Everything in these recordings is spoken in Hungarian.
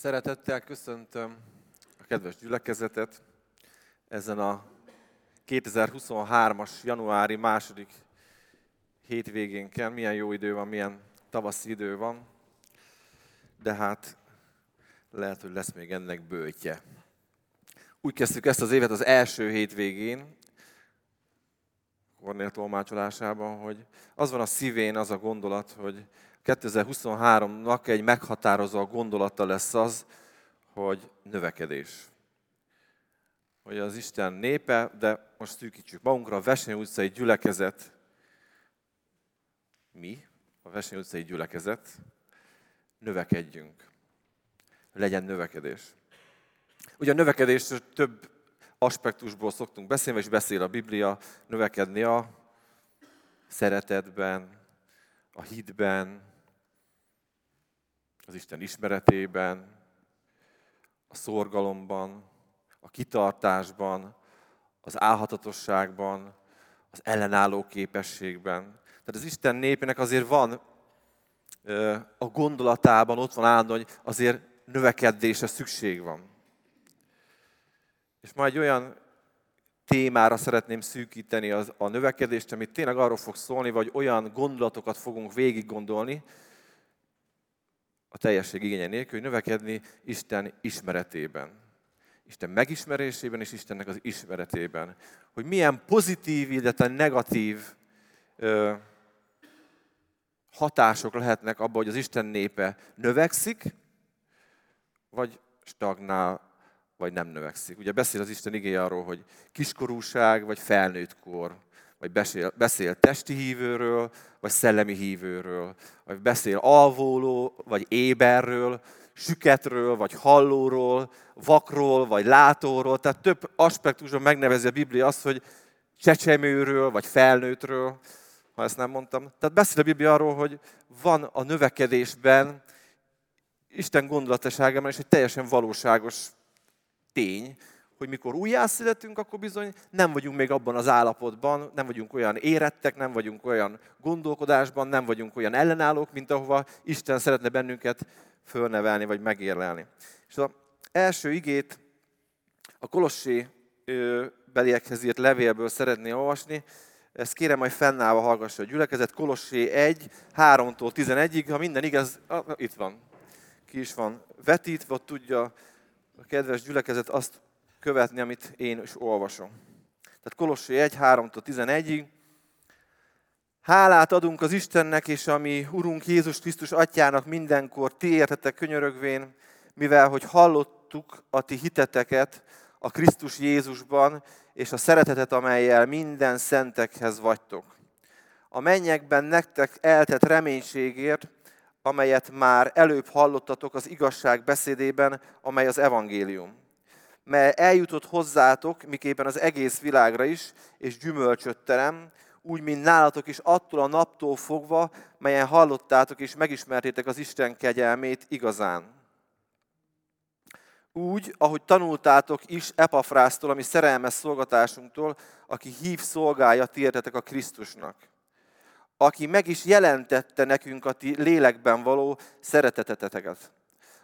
Szeretettel köszöntöm a kedves gyülekezetet ezen a 2023-as januári második hétvégénken. Milyen jó idő van, milyen tavaszi idő van, de hát lehet, hogy lesz még ennek bőtje. Úgy kezdtük ezt az évet az első hétvégén, Kornél tolmácsolásában, hogy az van a szívén az a gondolat, hogy 2023-nak egy meghatározó gondolata lesz az, hogy növekedés. Hogy az Isten népe, de most szűkítsük magunkra, a Verseny utcai gyülekezet, mi, a Verseny utcai gyülekezet, növekedjünk. Legyen növekedés. Ugye a növekedés több aspektusból szoktunk beszélni, és beszél a Biblia, növekedni a szeretetben, a hitben, az Isten ismeretében, a szorgalomban, a kitartásban, az álhatatosságban, az ellenálló képességben. Tehát az Isten népének azért van a gondolatában, ott van állandó, hogy azért növekedése szükség van. És majd egy olyan témára szeretném szűkíteni az, a növekedést, amit tényleg arról fog szólni, vagy olyan gondolatokat fogunk végig gondolni, a teljesség igénye nélkül, hogy növekedni Isten ismeretében. Isten megismerésében és Istennek az ismeretében. Hogy milyen pozitív, illetve negatív ö, hatások lehetnek abban, hogy az Isten népe növekszik, vagy stagnál, vagy nem növekszik. Ugye beszél az Isten igéje arról, hogy kiskorúság, vagy felnőtt kor vagy beszél, beszél testi hívőről, vagy szellemi hívőről, vagy beszél alvóló, vagy éberről, süketről, vagy hallóról, vakról, vagy látóról. Tehát több aspektusban megnevezi a Biblia azt, hogy csecsemőről, vagy felnőttről, ha ezt nem mondtam. Tehát beszél a Biblia arról, hogy van a növekedésben Isten gondolataságában és egy teljesen valóságos tény, hogy mikor újjászületünk, akkor bizony nem vagyunk még abban az állapotban, nem vagyunk olyan érettek, nem vagyunk olyan gondolkodásban, nem vagyunk olyan ellenállók, mint ahova Isten szeretne bennünket fölnevelni, vagy megérlelni. És az első igét a Kolossé beliekhez írt levélből szeretné olvasni, ezt kérem, majd fennállva hallgassa a gyülekezet. Kolossé 1, 3-tól 11-ig, ha minden igaz, itt van, ki is van vetítve, tudja a kedves gyülekezet azt követni, amit én is olvasom. Tehát Kolossé 1, 3-tól 11-ig. Hálát adunk az Istennek és a mi Urunk Jézus Krisztus Atyának mindenkor ti értetek könyörögvén, mivel hogy hallottuk a ti hiteteket a Krisztus Jézusban, és a szeretetet, amelyel minden szentekhez vagytok. A mennyekben nektek eltett reménységért, amelyet már előbb hallottatok az igazság beszédében, amely az evangélium mert eljutott hozzátok, miképpen az egész világra is, és gyümölcsöt terem, úgy, mint nálatok is attól a naptól fogva, melyen hallottátok és megismertétek az Isten kegyelmét igazán. Úgy, ahogy tanultátok is Epafrásztól, ami szerelmes szolgatásunktól, aki hív szolgálja ti a Krisztusnak. Aki meg is jelentette nekünk a ti lélekben való szereteteteket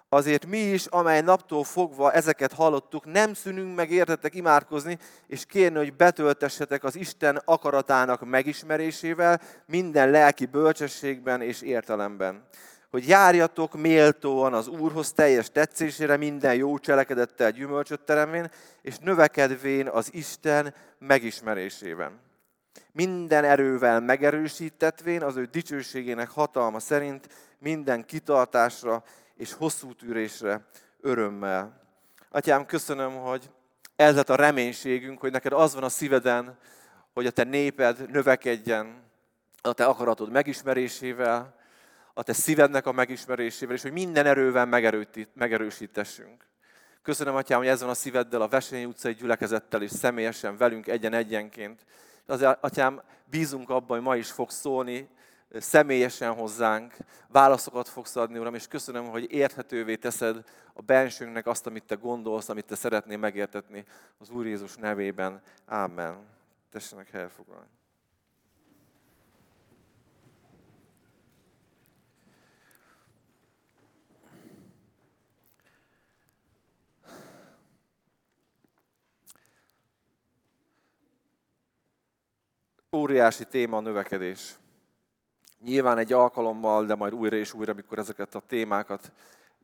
azért mi is, amely naptól fogva ezeket hallottuk, nem szűnünk meg értetek imádkozni, és kérni, hogy betöltessetek az Isten akaratának megismerésével, minden lelki bölcsességben és értelemben. Hogy járjatok méltóan az Úrhoz teljes tetszésére, minden jó cselekedettel gyümölcsöt teremvén, és növekedvén az Isten megismerésében. Minden erővel megerősítetvén az ő dicsőségének hatalma szerint minden kitartásra és hosszú tűrésre örömmel. Atyám, köszönöm, hogy ez lett a reménységünk, hogy neked az van a szíveden, hogy a te néped növekedjen a te akaratod megismerésével, a te szívednek a megismerésével, és hogy minden erővel megerősítessünk. Köszönöm, Atyám, hogy ez van a szíveddel, a Vesenyi utcai gyülekezettel és személyesen velünk egyen-egyenként. Atyám, bízunk abban, hogy ma is fog szólni személyesen hozzánk, válaszokat fogsz adni, Uram, és köszönöm, hogy érthetővé teszed a bensőnknek azt, amit te gondolsz, amit te szeretnél megértetni az Úr Jézus nevében. Ámen. Tessenek elfoglalni. Óriási téma a növekedés. Nyilván egy alkalommal, de majd újra és újra, amikor ezeket a témákat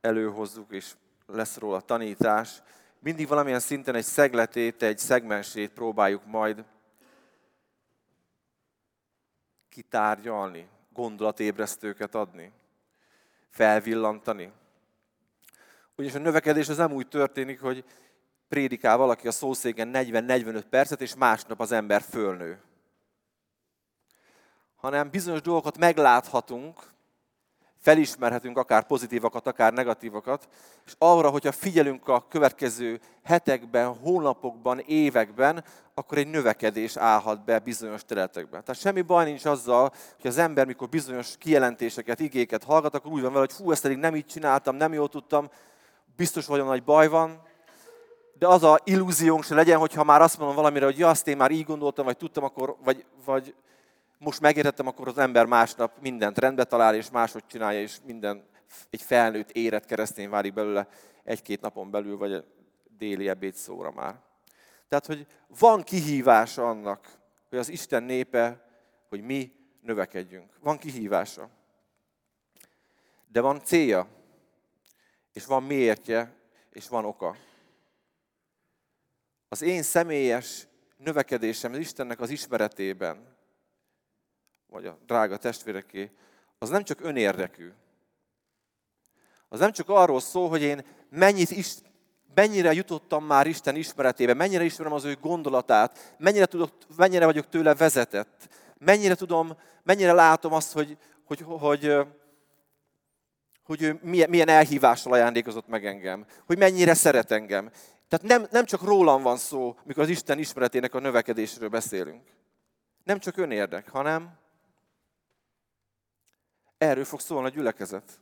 előhozzuk, és lesz róla tanítás, mindig valamilyen szinten egy szegletét, egy szegmensét próbáljuk majd kitárgyalni, gondolatébresztőket adni, felvillantani. Ugyanis a növekedés az nem úgy történik, hogy prédikál valaki a szószéken 40-45 percet, és másnap az ember fölnő. Hanem bizonyos dolgokat megláthatunk, felismerhetünk akár pozitívakat, akár negatívakat, és arra, hogyha figyelünk a következő hetekben, hónapokban, években, akkor egy növekedés állhat be bizonyos területekben. Tehát semmi baj nincs azzal, hogy az ember, mikor bizonyos kijelentéseket, igéket hallgat, akkor úgy van vele, hogy fú, ezt eddig nem így csináltam, nem jól tudtam, biztos vagyok, nagy baj van, de az a illúziónk se legyen, hogyha már azt mondom valamire, hogy ja, azt én már így gondoltam, vagy tudtam, akkor, vagy, vagy most megértettem, akkor az ember másnap mindent rendbe talál, és máshogy csinálja, és minden egy felnőtt érett keresztény válik belőle egy-két napon belül, vagy a déli ebéd szóra már. Tehát, hogy van kihívása annak, hogy az Isten népe, hogy mi növekedjünk. Van kihívása. De van célja, és van miértje, és van oka. Az én személyes növekedésem az Istennek az ismeretében, vagy a drága testvéreké, az nem csak önérdekű. Az nem csak arról szól, hogy én mennyit is, mennyire jutottam már Isten ismeretébe, mennyire ismerem az ő gondolatát, mennyire, tudok, mennyire vagyok tőle vezetett, mennyire tudom, mennyire látom azt, hogy, hogy, hogy, hogy ő milyen, milyen elhívással ajándékozott meg engem, hogy mennyire szeret engem. Tehát nem, nem csak rólam van szó, mikor az Isten ismeretének a növekedésről beszélünk. Nem csak önérdek, hanem Erről fog szólni a gyülekezet.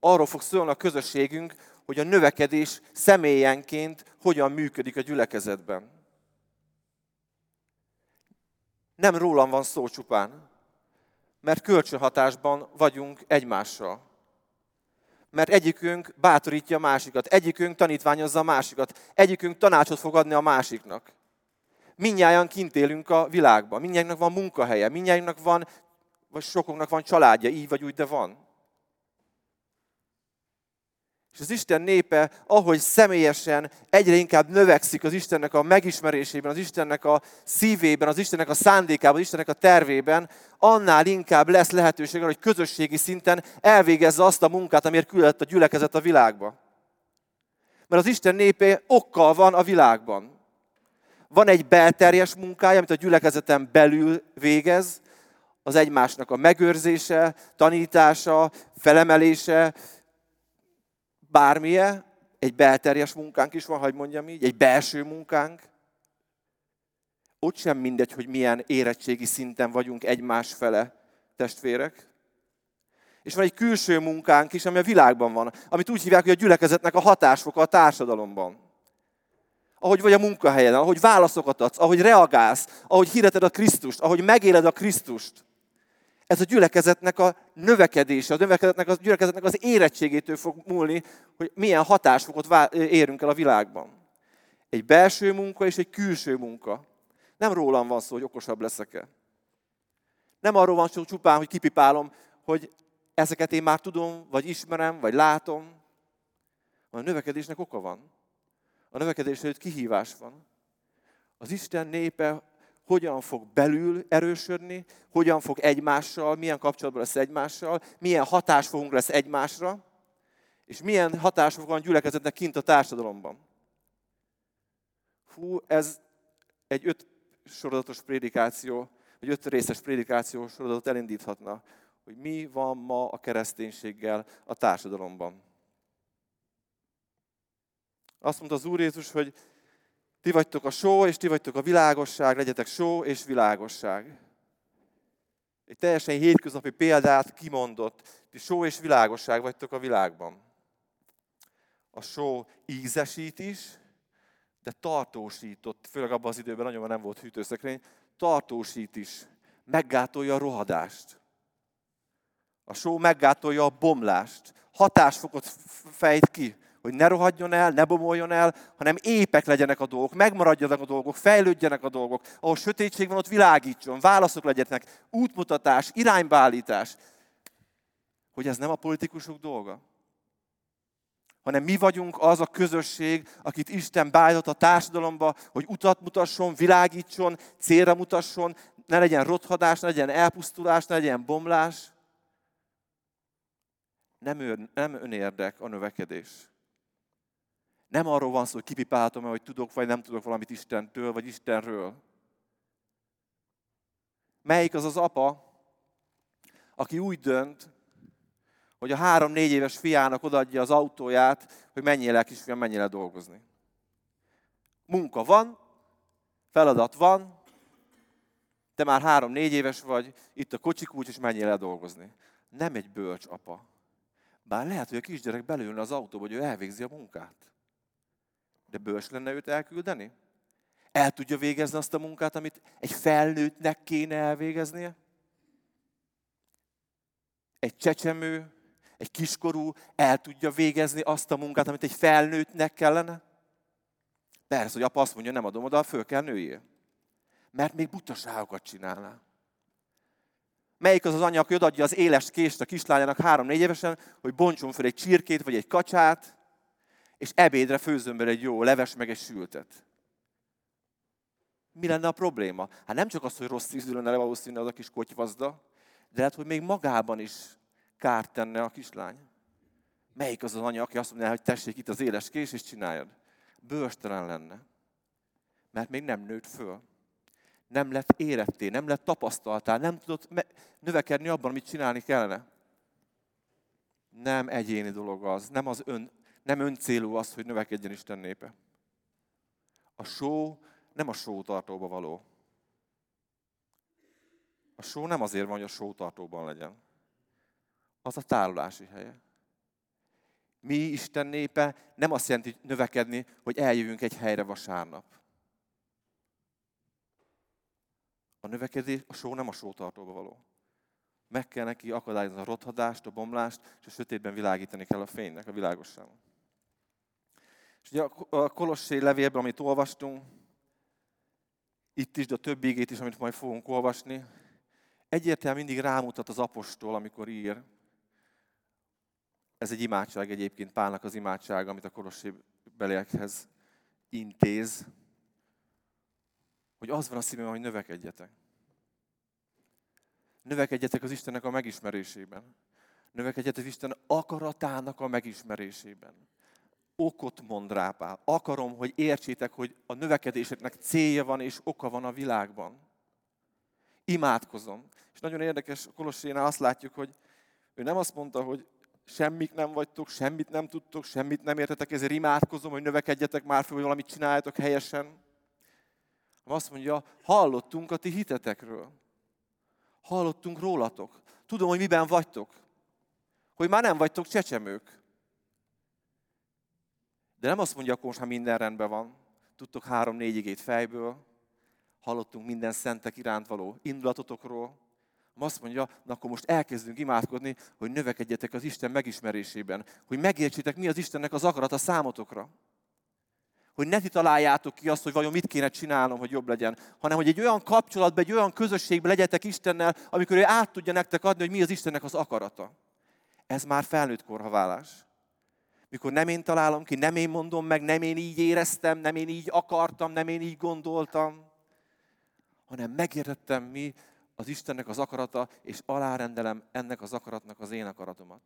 Arról fog szólni a közösségünk, hogy a növekedés személyenként hogyan működik a gyülekezetben. Nem rólam van szó csupán, mert kölcsönhatásban vagyunk egymással. Mert egyikünk bátorítja a másikat, egyikünk tanítványozza a másikat, egyikünk tanácsot fog adni a másiknak. Mindnyájan kint élünk a világban, mindnyájunknak van munkahelye, mindnyájunknak van vagy sokoknak van családja, így vagy úgy, de van. És az Isten népe, ahogy személyesen egyre inkább növekszik az Istennek a megismerésében, az Istennek a szívében, az Istennek a szándékában, az Istennek a tervében, annál inkább lesz lehetőség hogy közösségi szinten elvégezze azt a munkát, amiért küldött a gyülekezet a világba. Mert az Isten népe okkal van a világban. Van egy belterjes munkája, amit a gyülekezeten belül végez, az egymásnak a megőrzése, tanítása, felemelése, bármilyen, egy belterjes munkánk is van, hogy mondjam így, egy belső munkánk. Ott sem mindegy, hogy milyen érettségi szinten vagyunk egymás fele, testvérek. És van egy külső munkánk is, ami a világban van, amit úgy hívják, hogy a gyülekezetnek a hatásfoka a társadalomban. Ahogy vagy a munkahelyen, ahogy válaszokat adsz, ahogy reagálsz, ahogy hirdeted a Krisztust, ahogy megéled a Krisztust ez a gyülekezetnek a növekedése, a gyülekezetnek, a gyülekezetnek az érettségétől fog múlni, hogy milyen hatásfokot érünk el a világban. Egy belső munka és egy külső munka. Nem rólam van szó, hogy okosabb leszek-e. Nem arról van szó csupán, hogy kipipálom, hogy ezeket én már tudom, vagy ismerem, vagy látom. A növekedésnek oka van. A növekedésről kihívás van. Az Isten népe hogyan fog belül erősödni, hogyan fog egymással, milyen kapcsolatban lesz egymással, milyen hatásfogunk lesz egymásra, és milyen hatásfog van gyülekezetnek kint a társadalomban. Hú, ez egy öt sorozatos prédikáció, vagy öt részes prédikáció sorozatot elindíthatna, hogy mi van ma a kereszténységgel a társadalomban. Azt mondta az Úr Jézus, hogy ti vagytok a só, és ti vagytok a világosság, legyetek só és világosság. Egy teljesen hétköznapi példát kimondott, ti só és világosság vagytok a világban. A só ízesít is, de tartósított, főleg abban az időben nagyon nem volt hűtőszekrény, tartósít is, meggátolja a rohadást. A só meggátolja a bomlást, hatásfokot fejt ki, hogy ne rohadjon el, ne bomoljon el, hanem épek legyenek a dolgok, megmaradjanak a dolgok, fejlődjenek a dolgok, ahol sötétség van, ott világítson, válaszok legyenek, útmutatás, iránybeállítás. Hogy ez nem a politikusok dolga? hanem mi vagyunk az a közösség, akit Isten beállított a társadalomba, hogy utat mutasson, világítson, célra mutasson, ne legyen rothadás, ne legyen elpusztulás, ne legyen bomlás. Nem, ön, nem önérdek a növekedés. Nem arról van szó, hogy kipipálhatom hogy tudok vagy nem tudok valamit Istentől, vagy Istenről. Melyik az az apa, aki úgy dönt, hogy a három-négy éves fiának odaadja az autóját, hogy menjél el, kisfiam, menjél el dolgozni. Munka van, feladat van, te már három-négy éves vagy, itt a kocsikulcs, és menjél el dolgozni. Nem egy bölcs apa. Bár lehet, hogy a kisgyerek belülne az autóba, hogy ő elvégzi a munkát. De bölcs lenne őt elküldeni? El tudja végezni azt a munkát, amit egy felnőttnek kéne elvégeznie? Egy csecsemő, egy kiskorú el tudja végezni azt a munkát, amit egy felnőttnek kellene? Persze, hogy apa azt mondja, nem adom oda, föl kell nőjél. Mert még butaságokat csinálná. Melyik az az anya, aki odaadja az éles kést a kislányának három-négy évesen, hogy bontson fel egy csirkét vagy egy kacsát, és ebédre főzzön bele egy jó leves meg egy sültet. Mi lenne a probléma? Hát nem csak az, hogy rossz ízű lenne valószínűleg az a kis kotyvazda, de lehet, hogy még magában is kárt tenne a kislány. Melyik az az anya, aki azt mondja, hogy tessék itt az éles kés, és csináljad? Bőstelen lenne. Mert még nem nőtt föl. Nem lett éretté, nem lett tapasztaltál, nem tudott növekedni abban, amit csinálni kellene. Nem egyéni dolog az, nem, az ön, nem öncélú az, hogy növekedjen Isten népe. A só nem a sótartóba való. A só nem azért van, hogy a sótartóban legyen az a tárolási helye. Mi, Isten népe, nem azt jelenti növekedni, hogy eljövünk egy helyre vasárnap. A növekedés, a só nem a sótartóba való. Meg kell neki akadályozni a rothadást, a bomlást, és a sötétben világítani kell a fénynek, a világosságon. Ugye a Kolossé levélben, amit olvastunk, itt is, de a többi igét is, amit majd fogunk olvasni, egyértelműen mindig rámutat az apostol, amikor ír, ez egy imádság egyébként, Pálnak az imádság, amit a korosé beliekhez intéz, hogy az van a szívem, hogy növekedjetek. Növekedjetek az Istennek a megismerésében. Növekedjetek az Isten akaratának a megismerésében. Okot mond rá Pál. Akarom, hogy értsétek, hogy a növekedéseknek célja van és oka van a világban. Imádkozom. És nagyon érdekes, Kolossénál azt látjuk, hogy ő nem azt mondta, hogy semmit nem vagytok, semmit nem tudtok, semmit nem értetek, ezért imádkozom, hogy növekedjetek már fel, hogy valamit csináljátok helyesen. Azt mondja, hallottunk a ti hitetekről. Hallottunk rólatok. Tudom, hogy miben vagytok. Hogy már nem vagytok csecsemők. De nem azt mondja, akkor ha minden rendben van. Tudtok három-négy igét fejből. Hallottunk minden szentek iránt való indulatotokról azt mondja, na akkor most elkezdünk imádkozni, hogy növekedjetek az Isten megismerésében. Hogy megértsétek, mi az Istennek az akarat a számotokra. Hogy ne ti találjátok ki azt, hogy vajon mit kéne csinálnom, hogy jobb legyen, hanem hogy egy olyan kapcsolatban, egy olyan közösségben legyetek Istennel, amikor ő át tudja nektek adni, hogy mi az Istennek az akarata. Ez már felnőtt korhaválás. Mikor nem én találom ki, nem én mondom meg, nem én így éreztem, nem én így akartam, nem én így gondoltam, hanem megértettem, mi az Istennek az akarata, és alárendelem ennek az akaratnak az én akaratomat.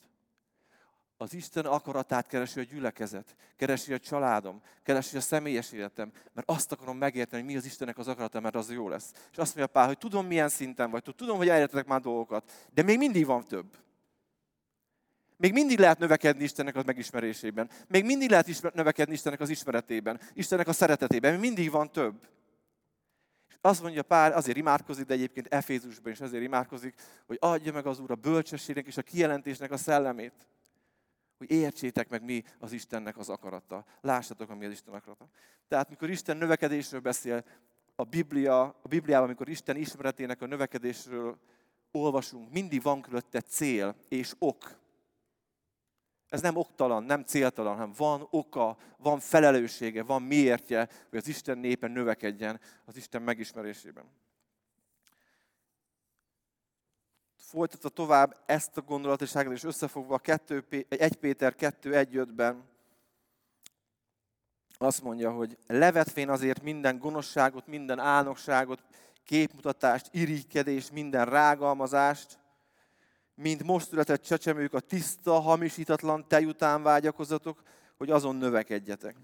Az Isten akaratát keresi a gyülekezet, keresi a családom, keresi a személyes életem, mert azt akarom megérteni, hogy mi az Istennek az akarata, mert az jó lesz. És azt mondja Pál, hogy tudom, milyen szinten vagy, tudom, hogy elértetek már dolgokat, de még mindig van több. Még mindig lehet növekedni Istennek a megismerésében. Még mindig lehet növekedni Istennek az ismeretében, Istennek a szeretetében. Még mindig van több. Azt mondja Pál, azért imádkozik, de egyébként Efézusban is azért imádkozik, hogy adja meg az Úr a bölcsességnek és a kijelentésnek a szellemét. Hogy értsétek meg, mi az Istennek az akarata. Lássatok, mi az Isten akarata. Tehát, mikor Isten növekedésről beszél, a, Biblia, a Bibliában, amikor Isten ismeretének a növekedésről olvasunk, mindig van körülötte cél és ok. Ez nem oktalan, nem céltalan, hanem van oka, van felelőssége, van miértje, hogy az Isten népe növekedjen az Isten megismerésében. Folytatva tovább ezt a gondolatiságot, és összefogva a 2, 1 Péter 2.1.5-ben azt mondja, hogy levetvén azért minden gonoszságot, minden álnokságot, képmutatást, irigykedést, minden rágalmazást, mint most született csecsemők a tiszta, hamisítatlan tej után vágyakozatok, hogy azon növekedjetek.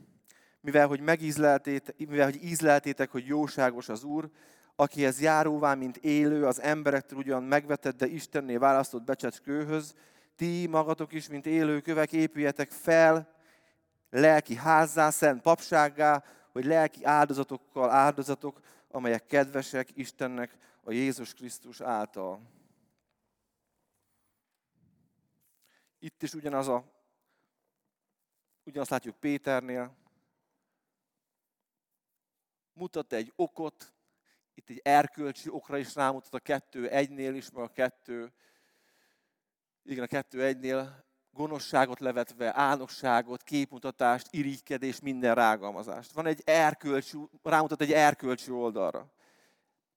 Mivel, hogy megízleltétek, mivel, hogy ízleltétek, hogy jóságos az Úr, akihez járóvá, mint élő, az emberektől ugyan megvetett, de Istenné választott becsetskőhöz, ti magatok is, mint élő kövek, épüljetek fel, lelki házzá, szent papsággá, hogy lelki áldozatokkal áldozatok, amelyek kedvesek Istennek a Jézus Krisztus által. Itt is ugyanaz a, ugyanazt látjuk Péternél, mutat egy okot, itt egy erkölcsi okra is rámutat a kettő egynél is, meg a kettő, igen, a kettő egynél gonoszságot levetve, álnokságot, képmutatást, irigykedést, minden rágalmazást. Van egy erkölcsi, rámutat egy erkölcsi oldalra.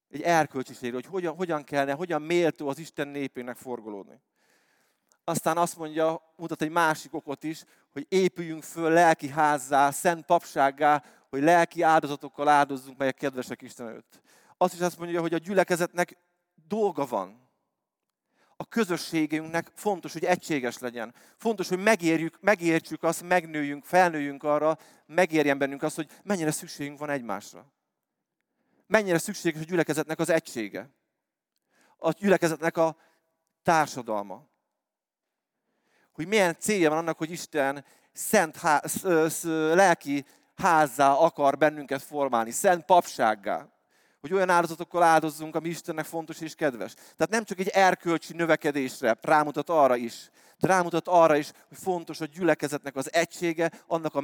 Egy erkölcsiségre, hogy hogyan, hogyan kellene, hogyan méltó az Isten népének forgolódni. Aztán azt mondja, mutat egy másik okot is, hogy épüljünk föl lelki házzá, szent papsággá, hogy lelki áldozatokkal áldozzunk, melyek kedvesek Isten előtt. Azt is azt mondja, hogy a gyülekezetnek dolga van. A közösségünknek fontos, hogy egységes legyen. Fontos, hogy megérjük, megértsük azt, megnőjünk, felnőjünk arra, megérjen bennünk azt, hogy mennyire szükségünk van egymásra. Mennyire szükséges a gyülekezetnek az egysége. A gyülekezetnek a társadalma hogy milyen célja van annak, hogy Isten szent ház, lelki házzá akar bennünket formálni, szent papsággá. Hogy olyan áldozatokkal áldozzunk, ami Istennek fontos és kedves. Tehát nem csak egy erkölcsi növekedésre rámutat arra is, de rámutat arra is, hogy fontos a gyülekezetnek az egysége, annak a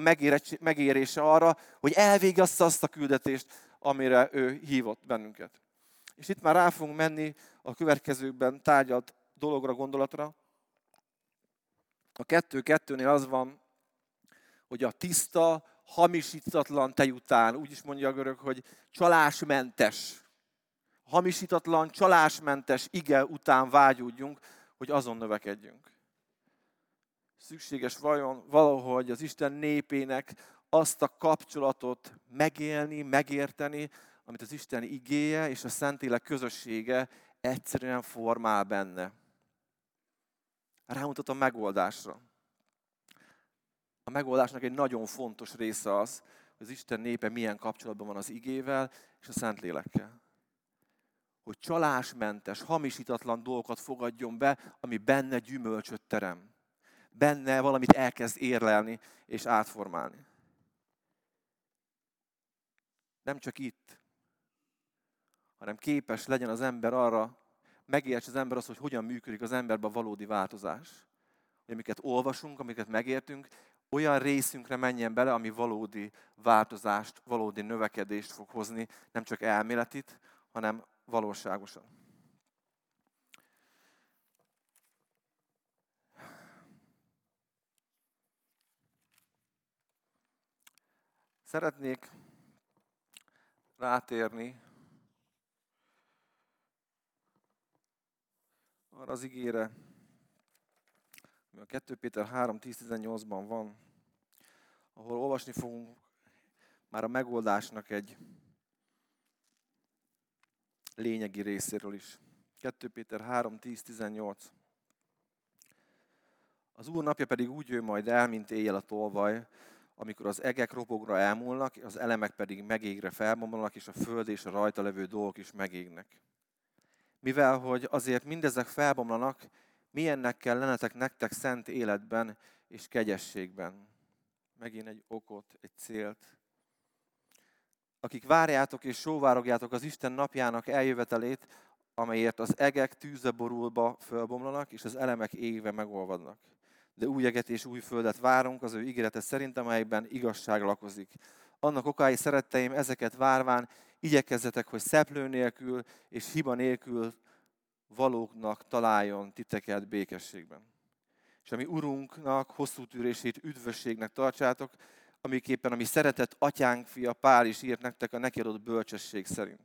megérése arra, hogy elvégezze azt a küldetést, amire ő hívott bennünket. És itt már rá fogunk menni a következőkben tárgyalt dologra, gondolatra, a kettő-kettőnél az van, hogy a tiszta, hamisítatlan tej után, úgy is mondja a görög, hogy csalásmentes, hamisítatlan, csalásmentes ige után vágyódjunk, hogy azon növekedjünk. Szükséges vajon valahogy az Isten népének azt a kapcsolatot megélni, megérteni, amit az Isten igéje és a Szentlélek közössége egyszerűen formál benne rámutat a megoldásra. A megoldásnak egy nagyon fontos része az, hogy az Isten népe milyen kapcsolatban van az igével és a Szentlélekkel. Hogy csalásmentes, hamisítatlan dolgokat fogadjon be, ami benne gyümölcsöt terem. Benne valamit elkezd érlelni és átformálni. Nem csak itt, hanem képes legyen az ember arra, megérts az ember azt, hogy hogyan működik az emberben a valódi változás. Hogy amiket olvasunk, amiket megértünk, olyan részünkre menjen bele, ami valódi változást, valódi növekedést fog hozni, nem csak elméletit, hanem valóságosan. Szeretnék rátérni arra az ígére, ami a 2 Péter 3, 10-18-ban van, ahol olvasni fogunk már a megoldásnak egy lényegi részéről is. 2 Péter 3, 10, 18. Az Úr napja pedig úgy jön majd el, mint éjjel a tolvaj, amikor az egek robogra elmúlnak, az elemek pedig megégre felbomlanak, és a föld és a rajta levő dolgok is megégnek mivel hogy azért mindezek felbomlanak, milyennek kell lennetek nektek szent életben és kegyességben. Megint egy okot, egy célt. Akik várjátok és sóvárogjátok az Isten napjának eljövetelét, amelyért az egek tűzbe borulba fölbomlanak, és az elemek égve megolvadnak. De új eget és új földet várunk az ő ígérete szerint, amelyben igazság lakozik. Annak okái szeretteim ezeket várván, igyekezzetek, hogy szeplő nélkül és hiba nélkül valóknak találjon titeket békességben. és ami Urunknak hosszú tűrését üdvösségnek tartsátok, amiképpen a mi szeretett atyánk fia Pál is írt nektek a neki adott bölcsesség szerint.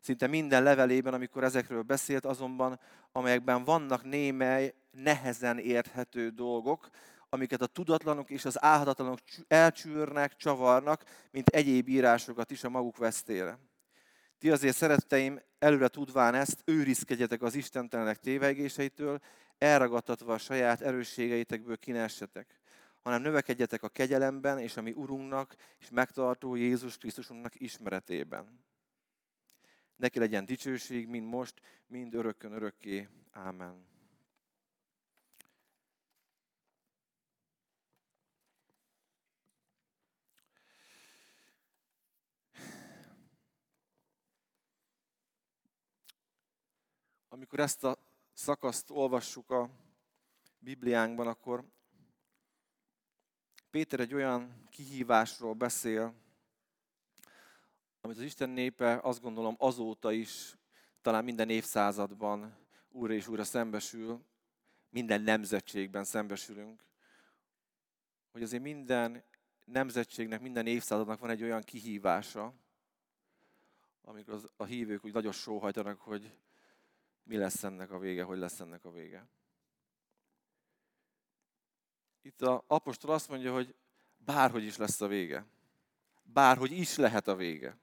Szinte minden levelében, amikor ezekről beszélt, azonban, amelyekben vannak némely, nehezen érthető dolgok, amiket a tudatlanok és az álhatatlanok elcsűrnek, csavarnak, mint egyéb írásokat is a maguk vesztére. Ti azért, szeretteim, előre tudván ezt, őrizkedjetek az istentelenek tévegéseitől, elragadtatva a saját erősségeitekből kinessetek, hanem növekedjetek a kegyelemben és a mi Urunknak és megtartó Jézus Krisztusunknak ismeretében. Neki legyen dicsőség, mind most, mind örökkön örökké. Ámen. Amikor ezt a szakaszt olvassuk a Bibliánkban, akkor Péter egy olyan kihívásról beszél, amit az Isten népe azt gondolom azóta is, talán minden évszázadban újra és újra szembesül, minden nemzetségben szembesülünk, hogy azért minden nemzetségnek, minden évszázadnak van egy olyan kihívása, amikor az, a hívők úgy nagyon sóhajtanak, hogy mi lesz ennek a vége, hogy lesz ennek a vége. Itt a apostol azt mondja, hogy bárhogy is lesz a vége. Bárhogy is lehet a vége.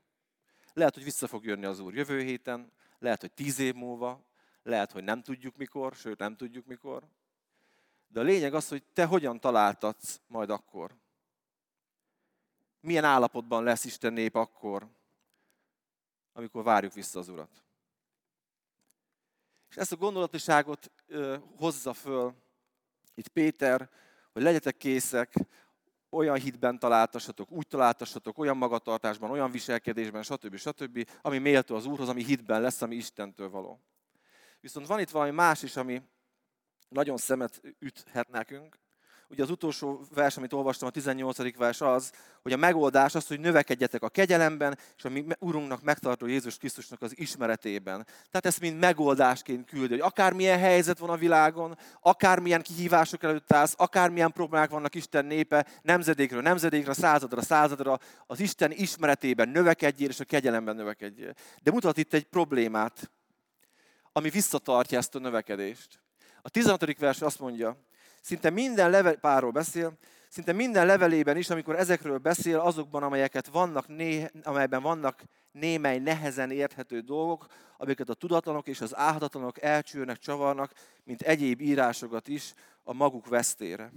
Lehet, hogy vissza fog jönni az Úr jövő héten, lehet, hogy tíz év múlva, lehet, hogy nem tudjuk mikor, sőt nem tudjuk mikor. De a lényeg az, hogy te hogyan találtatsz majd akkor. Milyen állapotban lesz Isten nép akkor, amikor várjuk vissza az Urat. És ezt a gondolatiságot hozza föl itt Péter, hogy legyetek készek, olyan hitben találtassatok, úgy találtassatok, olyan magatartásban, olyan viselkedésben, stb. stb., ami méltó az Úrhoz, ami hitben lesz, ami Istentől való. Viszont van itt valami más is, ami nagyon szemet üthet nekünk, ugye az utolsó vers, amit olvastam, a 18. vers az, hogy a megoldás az, hogy növekedjetek a kegyelemben, és a mi Urunknak megtartó Jézus Krisztusnak az ismeretében. Tehát ezt mind megoldásként küldi, hogy akármilyen helyzet van a világon, akármilyen kihívások előtt állsz, akármilyen problémák vannak Isten népe, nemzedékről nemzedékre, századra századra, az Isten ismeretében növekedjél, és a kegyelemben növekedjél. De mutat itt egy problémát, ami visszatartja ezt a növekedést. A 16. vers azt mondja, Szinte minden level, párról beszél, szinte minden levelében is, amikor ezekről beszél, azokban, amelyeket vannak, amelyben vannak némely nehezen érthető dolgok, amiket a tudatlanok és az álhatatlanok elcsűrnek, csavarnak, mint egyéb írásokat is a maguk vesztére.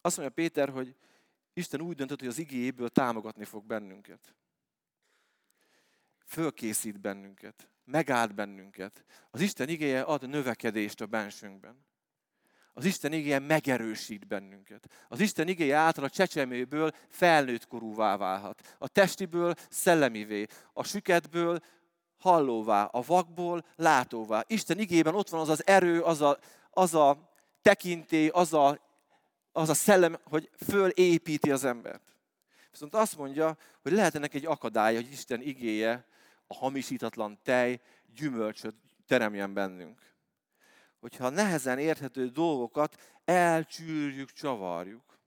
Azt mondja Péter, hogy Isten úgy döntött, hogy az igényéből támogatni fog bennünket. Fölkészít bennünket megállt bennünket. Az Isten igéje ad növekedést a bensőnkben. Az Isten igéje megerősít bennünket. Az Isten igéje által a csecsemőből felnőtt korúvá válhat. A testiből szellemivé, a süketből hallóvá, a vakból látóvá. Isten igében ott van az az erő, az a, az a tekintély, az a, az a szellem, hogy fölépíti az embert. Viszont azt mondja, hogy lehet ennek egy akadálya, hogy Isten igéje a hamisítatlan tej gyümölcsöt teremjen bennünk. Hogyha nehezen érthető dolgokat elcsűrjük, csavarjuk.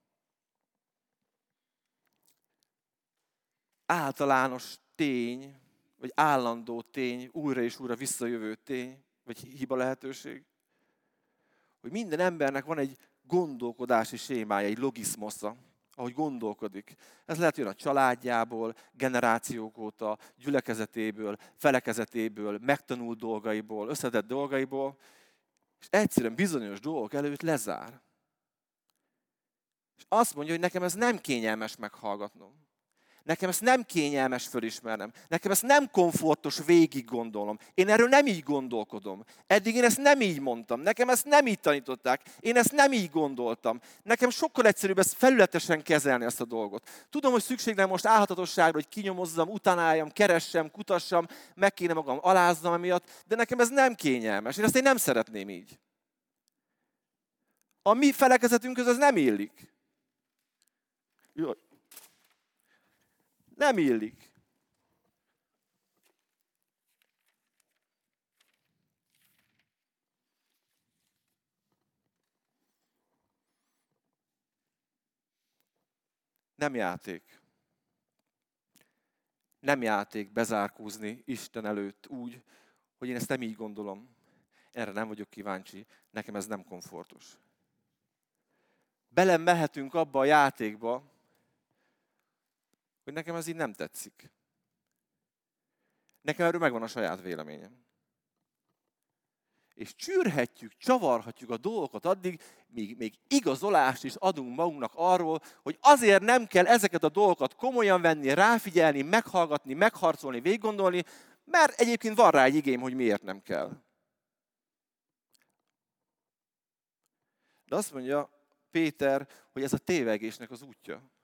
Általános tény, vagy állandó tény, újra és újra visszajövő tény, vagy hiba lehetőség, hogy minden embernek van egy gondolkodási sémája, egy logiszmosza ahogy gondolkodik. Ez lehet jön a családjából, generációk óta, gyülekezetéből, felekezetéből, megtanult dolgaiból, összedett dolgaiból, és egyszerűen bizonyos dolgok előtt lezár. És azt mondja, hogy nekem ez nem kényelmes meghallgatnom. Nekem ezt nem kényelmes fölismernem. Nekem ezt nem komfortos végig gondolom. Én erről nem így gondolkodom. Eddig én ezt nem így mondtam. Nekem ezt nem így tanították. Én ezt nem így gondoltam. Nekem sokkal egyszerűbb ezt felületesen kezelni ezt a dolgot. Tudom, hogy szükség nem most álhatatosságra, hogy kinyomozzam, utánáljam, keressem, kutassam, meg kéne magam aláznom emiatt, de nekem ez nem kényelmes. Én ezt én nem szeretném így. A mi felekezetünk ez nem illik. Jó, nem illik. Nem játék. Nem játék bezárkózni Isten előtt úgy, hogy én ezt nem így gondolom. Erre nem vagyok kíváncsi, nekem ez nem komfortos. Belemehetünk abba a játékba, hogy nekem ez így nem tetszik. Nekem erről megvan a saját véleményem. És csűrhetjük, csavarhatjuk a dolgokat addig, míg még igazolást is adunk magunknak arról, hogy azért nem kell ezeket a dolgokat komolyan venni, ráfigyelni, meghallgatni, megharcolni, végiggondolni, mert egyébként van rá egy igém, hogy miért nem kell. De azt mondja Péter, hogy ez a tévegésnek az útja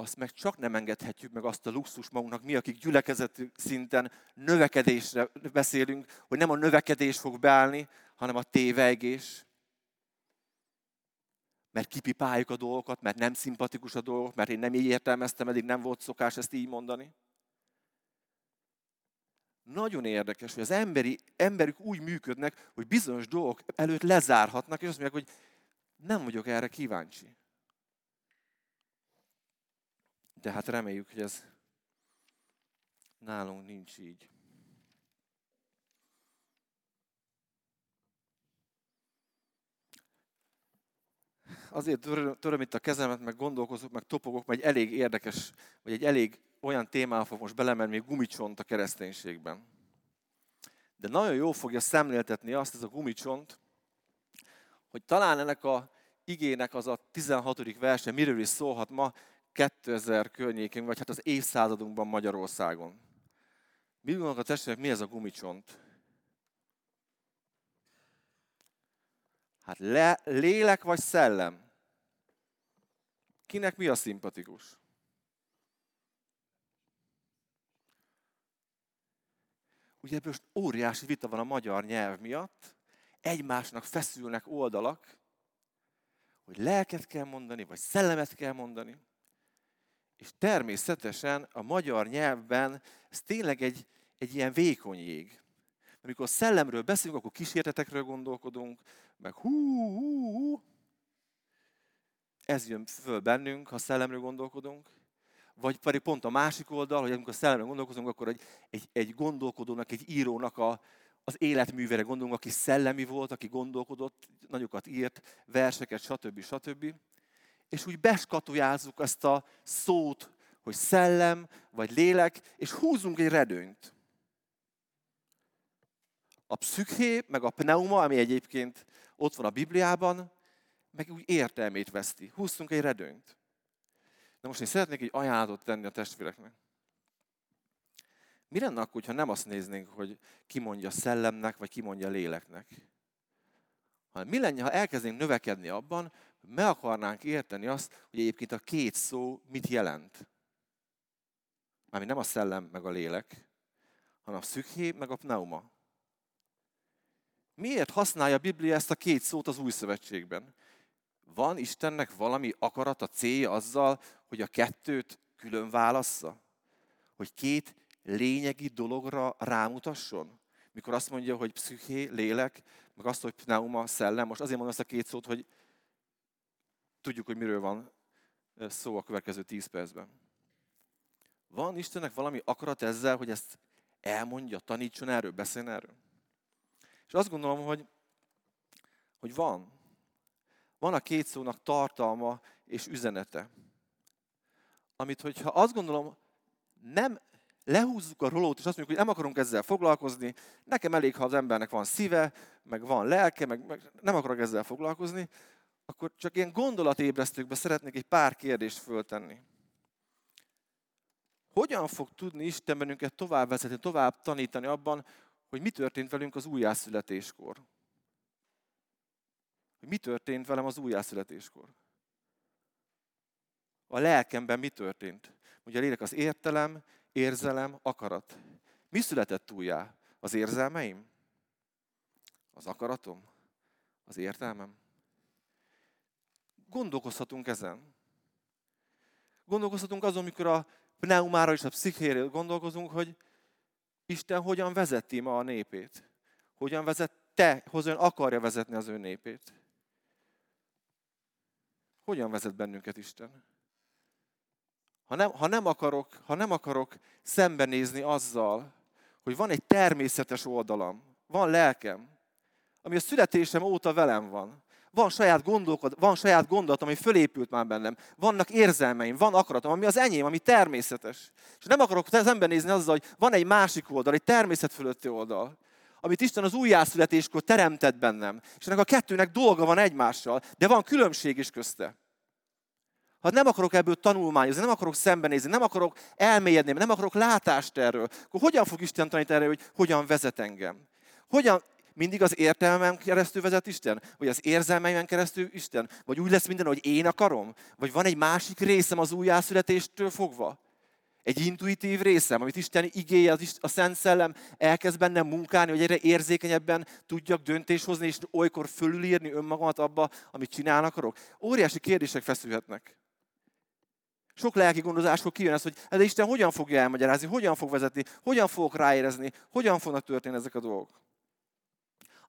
azt meg csak nem engedhetjük meg azt a luxus magunknak, mi, akik gyülekezeti szinten növekedésre beszélünk, hogy nem a növekedés fog beállni, hanem a tévegés. Mert kipipáljuk a dolgokat, mert nem szimpatikus a dolgok, mert én nem így értelmeztem, eddig nem volt szokás ezt így mondani. Nagyon érdekes, hogy az emberi, emberük úgy működnek, hogy bizonyos dolgok előtt lezárhatnak, és azt mondják, hogy nem vagyok erre kíváncsi. De hát reméljük, hogy ez nálunk nincs így. Azért töröm itt a kezemet, meg gondolkozok, meg topogok, mert egy elég érdekes, vagy egy elég olyan témába fog most belemenni, még gumicsont a kereszténységben. De nagyon jó fogja szemléltetni azt, ez a gumicsont, hogy talán ennek a igének az a 16. verse, miről is szólhat ma, 2000 környékén, vagy hát az évszázadunkban Magyarországon. Mi a testvérek, mi ez a gumicsont? Hát le, lélek vagy szellem? Kinek mi a szimpatikus? Ugye most óriási vita van a magyar nyelv miatt, egymásnak feszülnek oldalak, hogy lelket kell mondani, vagy szellemet kell mondani. És természetesen a magyar nyelvben ez tényleg egy, egy ilyen vékony jég. Amikor szellemről beszélünk, akkor kísértetekről gondolkodunk, meg hú, hú, hú. Ez jön föl bennünk, ha szellemről gondolkodunk. Vagy pedig pont a másik oldal, hogy amikor szellemről gondolkozunk, akkor egy, egy, egy gondolkodónak, egy írónak a, az életművere gondolunk, aki szellemi volt, aki gondolkodott, nagyokat írt, verseket, stb. stb és úgy beskatujázzuk ezt a szót, hogy szellem, vagy lélek, és húzunk egy redőnyt. A pszüché, meg a pneuma, ami egyébként ott van a Bibliában, meg úgy értelmét veszti. Húztunk egy redőnyt. De most én szeretnék egy ajánlatot tenni a testvéreknek. Mi lenne akkor, ha nem azt néznénk, hogy ki mondja szellemnek, vagy ki mondja léleknek? Hanem mi lenne, ha elkezdenénk növekedni abban, meg akarnánk érteni azt, hogy egyébként a két szó mit jelent. Mármi nem a szellem meg a lélek, hanem a szükhé meg a pneuma. Miért használja a Biblia ezt a két szót az új szövetségben? Van Istennek valami akarata, célja azzal, hogy a kettőt külön válassza? Hogy két lényegi dologra rámutasson? Mikor azt mondja, hogy psziché, lélek, meg azt, hogy pneuma, szellem. Most azért mondom ezt a két szót, hogy tudjuk, hogy miről van szó a következő tíz percben. Van Istennek valami akarat ezzel, hogy ezt elmondja, tanítson erről, beszéljen erről? És azt gondolom, hogy, hogy van. Van a két szónak tartalma és üzenete. Amit, hogyha azt gondolom, nem lehúzzuk a rolót, és azt mondjuk, hogy nem akarunk ezzel foglalkozni, nekem elég, ha az embernek van szíve, meg van lelke, meg, meg nem akarok ezzel foglalkozni, akkor csak ilyen gondolatébresztőkbe szeretnék egy pár kérdést föltenni. Hogyan fog tudni Isten bennünket tovább vezetni, tovább tanítani abban, hogy mi történt velünk az újjászületéskor? Hogy mi történt velem az újjászületéskor? A lelkemben mi történt? Ugye a lélek az értelem, érzelem, akarat. Mi született újjá? Az érzelmeim? Az akaratom? Az értelmem? Gondolkozhatunk ezen. Gondolkozhatunk azon, amikor a pneumára és a pszichéről gondolkozunk, hogy Isten hogyan vezeti ma a népét. Hogyan vezette, hogyan akarja vezetni az ő népét. Hogyan vezet bennünket Isten? Ha nem, ha, nem akarok, ha nem akarok szembenézni azzal, hogy van egy természetes oldalam, van lelkem, ami a születésem óta velem van. Van saját, gondolkod, van saját gondolatom, ami fölépült már bennem. Vannak érzelmeim, van akaratom, ami az enyém, ami természetes. És nem akarok szembenézni azzal, hogy van egy másik oldal, egy természet fölötti oldal, amit Isten az újjászületéskor teremtett bennem. És ennek a kettőnek dolga van egymással, de van különbség is közte. Ha nem akarok ebből tanulmányozni, nem akarok szembenézni, nem akarok elmélyedni, nem akarok látást erről, akkor hogyan fog Isten tanítani erről, hogy hogyan vezet engem? Hogyan, mindig az értelmem keresztül vezet Isten? Vagy az érzelmeimen keresztül Isten? Vagy úgy lesz minden, hogy én akarom? Vagy van egy másik részem az újjászületéstől fogva? Egy intuitív részem, amit Isten igéje, a Szent Szellem elkezd bennem munkálni, hogy egyre érzékenyebben tudjak döntés hozni, és olykor fölülírni önmagamat abba, amit csinálni akarok. Óriási kérdések feszülhetnek. Sok lelki gondozásról kijön ez, hogy de Isten hogyan fogja elmagyarázni, hogyan fog vezetni, hogyan fogok ráérezni, hogyan fognak történni ezek a dolgok.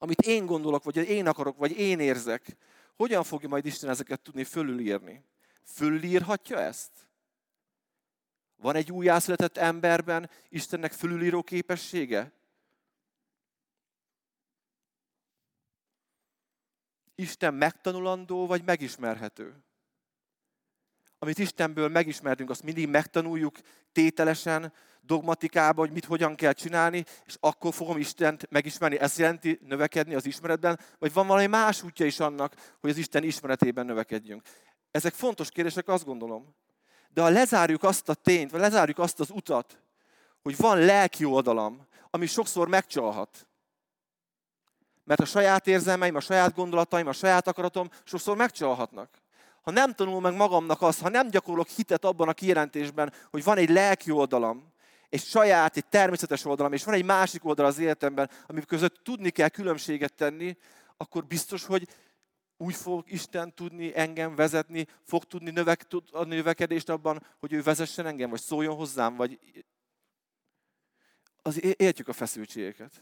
Amit én gondolok, vagy én akarok, vagy én érzek, hogyan fogja majd Isten ezeket tudni fölülírni? Fölülírhatja ezt? Van egy újjászületett emberben Istennek fölülíró képessége? Isten megtanulandó vagy megismerhető? Amit Istenből megismertünk, azt mindig megtanuljuk tételesen, dogmatikába, hogy mit hogyan kell csinálni, és akkor fogom Istent megismerni. Ez jelenti növekedni az ismeretben, vagy van valami más útja is annak, hogy az Isten ismeretében növekedjünk. Ezek fontos kérdések, azt gondolom. De ha lezárjuk azt a tényt, vagy lezárjuk azt az utat, hogy van lelki oldalam, ami sokszor megcsalhat, mert a saját érzelmeim, a saját gondolataim, a saját akaratom sokszor megcsalhatnak ha nem tanul meg magamnak azt, ha nem gyakorolok hitet abban a kijelentésben, hogy van egy lelki oldalam, egy saját, egy természetes oldalam, és van egy másik oldal az életemben, amik között tudni kell különbséget tenni, akkor biztos, hogy úgy fog Isten tudni engem vezetni, fog tudni növek, a növekedést abban, hogy ő vezessen engem, vagy szóljon hozzám, vagy az értjük a feszültségeket.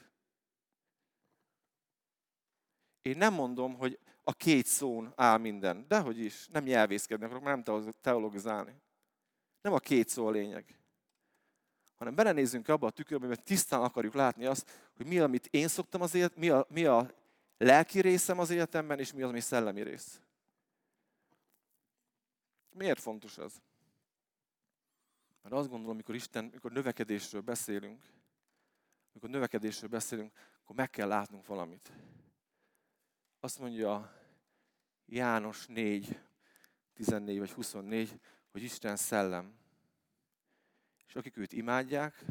Én nem mondom, hogy a két szón áll minden. Dehogy is, nem nyelvészkedni akarok, nem teologizálni. Nem a két szó a lényeg. Hanem belenézzünk abba a tükörbe, mert tisztán akarjuk látni azt, hogy mi, amit én szoktam az élet, mi a, mi a lelki részem az életemben, és mi az, ami szellemi rész. Miért fontos ez? Mert azt gondolom, amikor Isten, amikor növekedésről beszélünk, amikor növekedésről beszélünk, akkor meg kell látnunk valamit. Azt mondja János 4, 14 vagy 24, hogy Isten szellem. És akik őt imádják,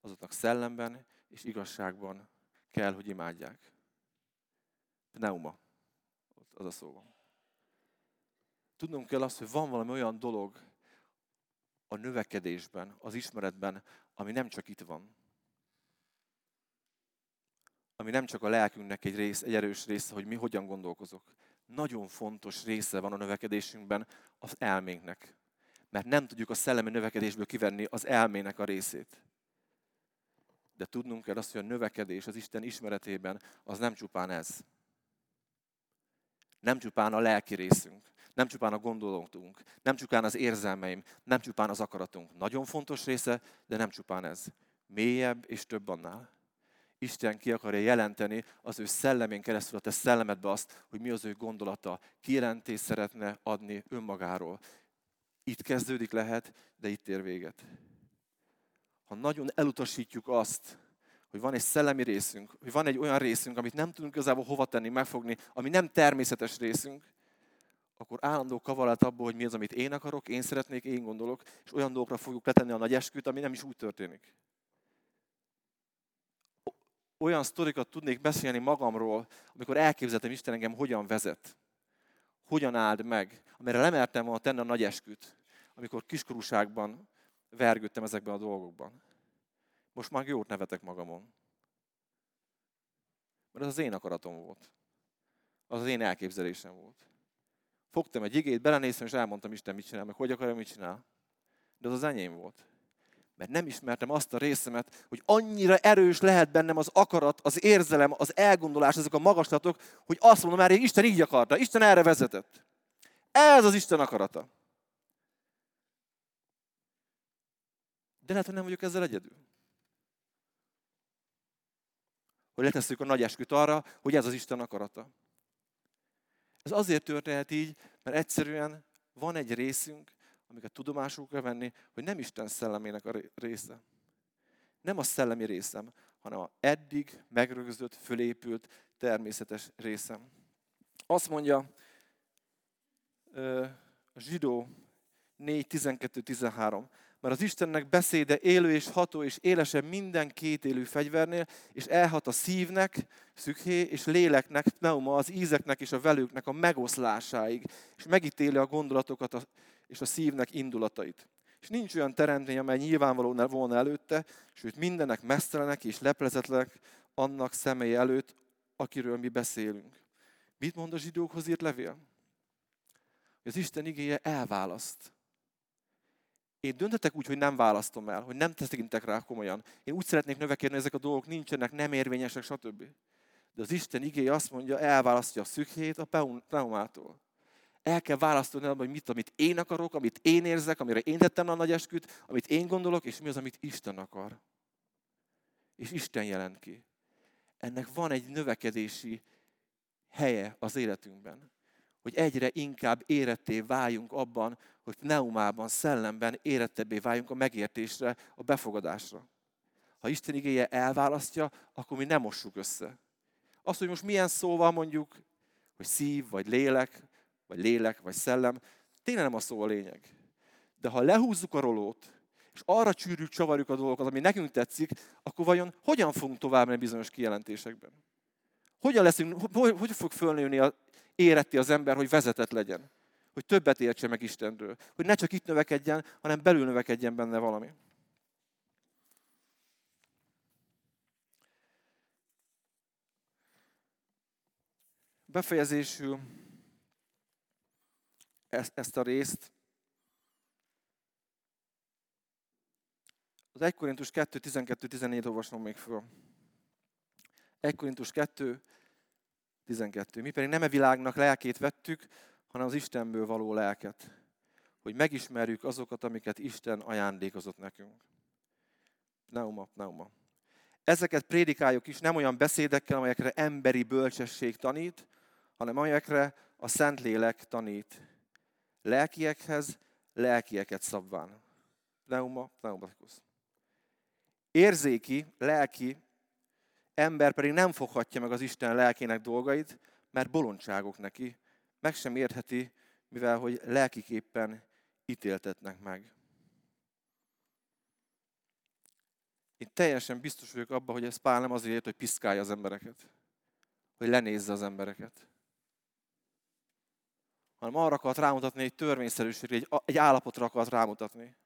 azoknak szellemben és igazságban kell, hogy imádják. Pneuma. Az a szó van. Tudnunk kell azt, hogy van valami olyan dolog a növekedésben, az ismeretben, ami nem csak itt van, ami nem csak a lelkünknek egy, rész, egy erős része, hogy mi hogyan gondolkozok. Nagyon fontos része van a növekedésünkben az elménknek. Mert nem tudjuk a szellemi növekedésből kivenni az elmének a részét. De tudnunk kell azt, hogy a növekedés az Isten ismeretében az nem csupán ez. Nem csupán a lelki részünk, nem csupán a gondolatunk, nem csupán az érzelmeim, nem csupán az akaratunk. Nagyon fontos része, de nem csupán ez. Mélyebb és több annál. Isten ki akarja jelenteni az ő szellemén keresztül a te szellemedbe azt, hogy mi az ő gondolata. Kijelentést szeretne adni önmagáról. Itt kezdődik lehet, de itt ér véget. Ha nagyon elutasítjuk azt, hogy van egy szellemi részünk, hogy van egy olyan részünk, amit nem tudunk igazából hova tenni, megfogni, ami nem természetes részünk, akkor állandó kavalat abból, hogy mi az, amit én akarok, én szeretnék, én gondolok, és olyan dolgokra fogjuk letenni a nagy esküt, ami nem is úgy történik olyan sztorikat tudnék beszélni magamról, amikor elképzeltem Isten engem hogyan vezet, hogyan áld meg, amire lemertem volna tenni a nagy esküt, amikor kiskorúságban vergődtem ezekben a dolgokban. Most már jót nevetek magamon. Mert ez az én akaratom volt. Az az én elképzelésem volt. Fogtam egy igét, belenéztem, és elmondtam Isten, mit csinál, meg hogy akarja, mit csinál. De az az enyém volt mert nem ismertem azt a részemet, hogy annyira erős lehet bennem az akarat, az érzelem, az elgondolás, ezek a magaslatok, hogy azt mondom már, Isten így akarta, Isten erre vezetett. Ez az Isten akarata. De lehet, hogy nem vagyok ezzel egyedül. Hogy letesszük a nagy esküt arra, hogy ez az Isten akarata. Ez azért történhet így, mert egyszerűen van egy részünk, amiket tudomásul kell venni, hogy nem Isten szellemének a része. Nem a szellemi részem, hanem a eddig megrögzött, fölépült, természetes részem. Azt mondja a zsidó 4, 12, 13 mert az Istennek beszéde élő és ható és élesebb minden élő fegyvernél, és elhat a szívnek, szükhé, és léleknek, pneuma, az ízeknek és a velőknek a megoszlásáig, és megítéli a gondolatokat és a szívnek indulatait. És nincs olyan teremtmény, amely nyilvánvaló volna előtte, sőt mindennek mesztelenek és leplezetlenek annak személy előtt, akiről mi beszélünk. Mit mond a zsidókhoz írt levél? Hogy az Isten igéje elválaszt én döntetek úgy, hogy nem választom el, hogy nem tekintek rá komolyan. Én úgy szeretnék növekedni, hogy ezek a dolgok nincsenek, nem érvényesek, stb. De az Isten igéje azt mondja, elválasztja a szükhét a pneumától. El kell választani, hogy mit, amit én akarok, amit én érzek, amire én tettem a nagy esküt, amit én gondolok, és mi az, amit Isten akar. És Isten jelent ki. Ennek van egy növekedési helye az életünkben hogy egyre inkább éretté váljunk abban, hogy pneumában, szellemben érettebbé váljunk a megértésre, a befogadásra. Ha Isten igéje elválasztja, akkor mi nem mossuk össze. Azt, hogy most milyen szóval mondjuk, hogy szív, vagy lélek, vagy lélek, vagy szellem, tényleg nem a szó a lényeg. De ha lehúzzuk a rolót, és arra csűrjük, csavarjuk a dolgokat, ami nekünk tetszik, akkor vajon hogyan fogunk tovább menni bizonyos kijelentésekben? Hogyan leszünk, hogy, hogy fog fölnőni a éretti az ember, hogy vezetett legyen. Hogy többet értse meg Istenről. Hogy ne csak itt növekedjen, hanem belül növekedjen benne valami. Befejezésül ezt a részt az 1 Korintus 2, 12-14 olvasom még föl. 1 Korintus 2, 12. Mi pedig nem e világnak lelkét vettük, hanem az Istenből való lelket, hogy megismerjük azokat, amiket Isten ajándékozott nekünk. Pneuma, pneuma. Ezeket prédikáljuk is nem olyan beszédekkel, amelyekre emberi bölcsesség tanít, hanem amelyekre a Szentlélek tanít. Lelkiekhez, lelkieket szabván. Pneuma, pneumatikus. Érzéki, lelki ember pedig nem foghatja meg az Isten lelkének dolgait, mert bolondságok neki, meg sem értheti, mivel hogy lelkiképpen ítéltetnek meg. Én teljesen biztos vagyok abban, hogy ez Pál nem azért, hogy piszkálja az embereket, hogy lenézze az embereket, hanem arra akart rámutatni egy törvényszerűségre, egy, egy állapotra akart rámutatni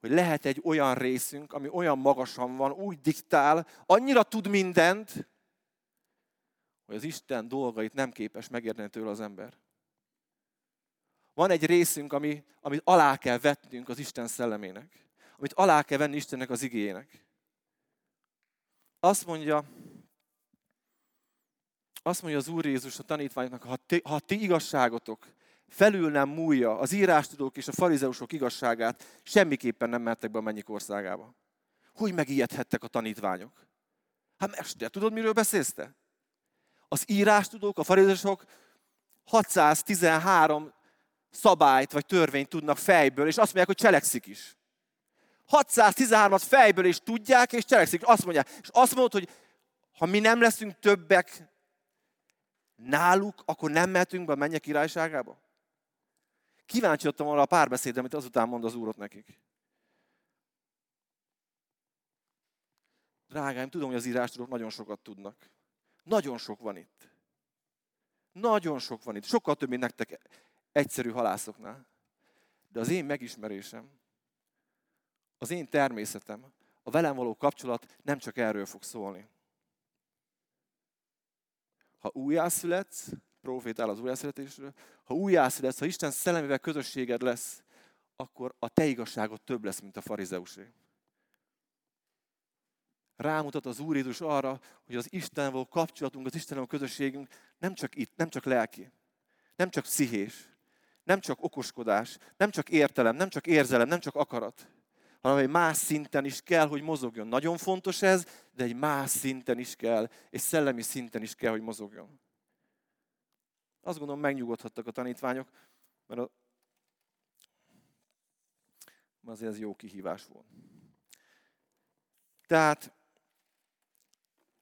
hogy lehet egy olyan részünk, ami olyan magasan van, úgy diktál, annyira tud mindent, hogy az Isten dolgait nem képes megérteni tőle az ember. Van egy részünk, ami, amit alá kell vetnünk az Isten szellemének. Amit alá kell venni Istennek az igényének. Azt mondja, azt mondja az Úr Jézus a tanítványoknak, ha ti, ha ti igazságotok felül nem múlja az írástudók és a farizeusok igazságát, semmiképpen nem mertek be a mennyik országába. Hogy megijedhettek a tanítványok? Hát mester, tudod, miről beszélsz te? Az írástudók, a farizeusok 613 szabályt vagy törvényt tudnak fejből, és azt mondják, hogy cselekszik is. 613-at fejből is tudják, és cselekszik. Azt mondják. És azt mondod, hogy ha mi nem leszünk többek náluk, akkor nem mehetünk be a mennyek királyságába? Kíváncsi voltam arra a párbeszédre, amit azután mond az Úrot nekik. Drágáim, tudom, hogy az írástudók nagyon sokat tudnak. Nagyon sok van itt. Nagyon sok van itt. Sokkal több, mint nektek egyszerű halászoknál. De az én megismerésem, az én természetem, a velem való kapcsolat nem csak erről fog szólni. Ha újjászületsz, profétál az újjászületésről, ha újjászületsz, ha Isten szellemével közösséged lesz, akkor a te igazságod több lesz, mint a farizeusé. Rámutat az Úr Jézus arra, hogy az Isten való kapcsolatunk, az Isten való közösségünk nem csak itt, nem csak lelki, nem csak pszichés, nem csak okoskodás, nem csak értelem, nem csak érzelem, nem csak akarat, hanem egy más szinten is kell, hogy mozogjon. Nagyon fontos ez, de egy más szinten is kell, és szellemi szinten is kell, hogy mozogjon. Azt gondolom, megnyugodhattak a tanítványok, mert a... azért ez jó kihívás volt. Tehát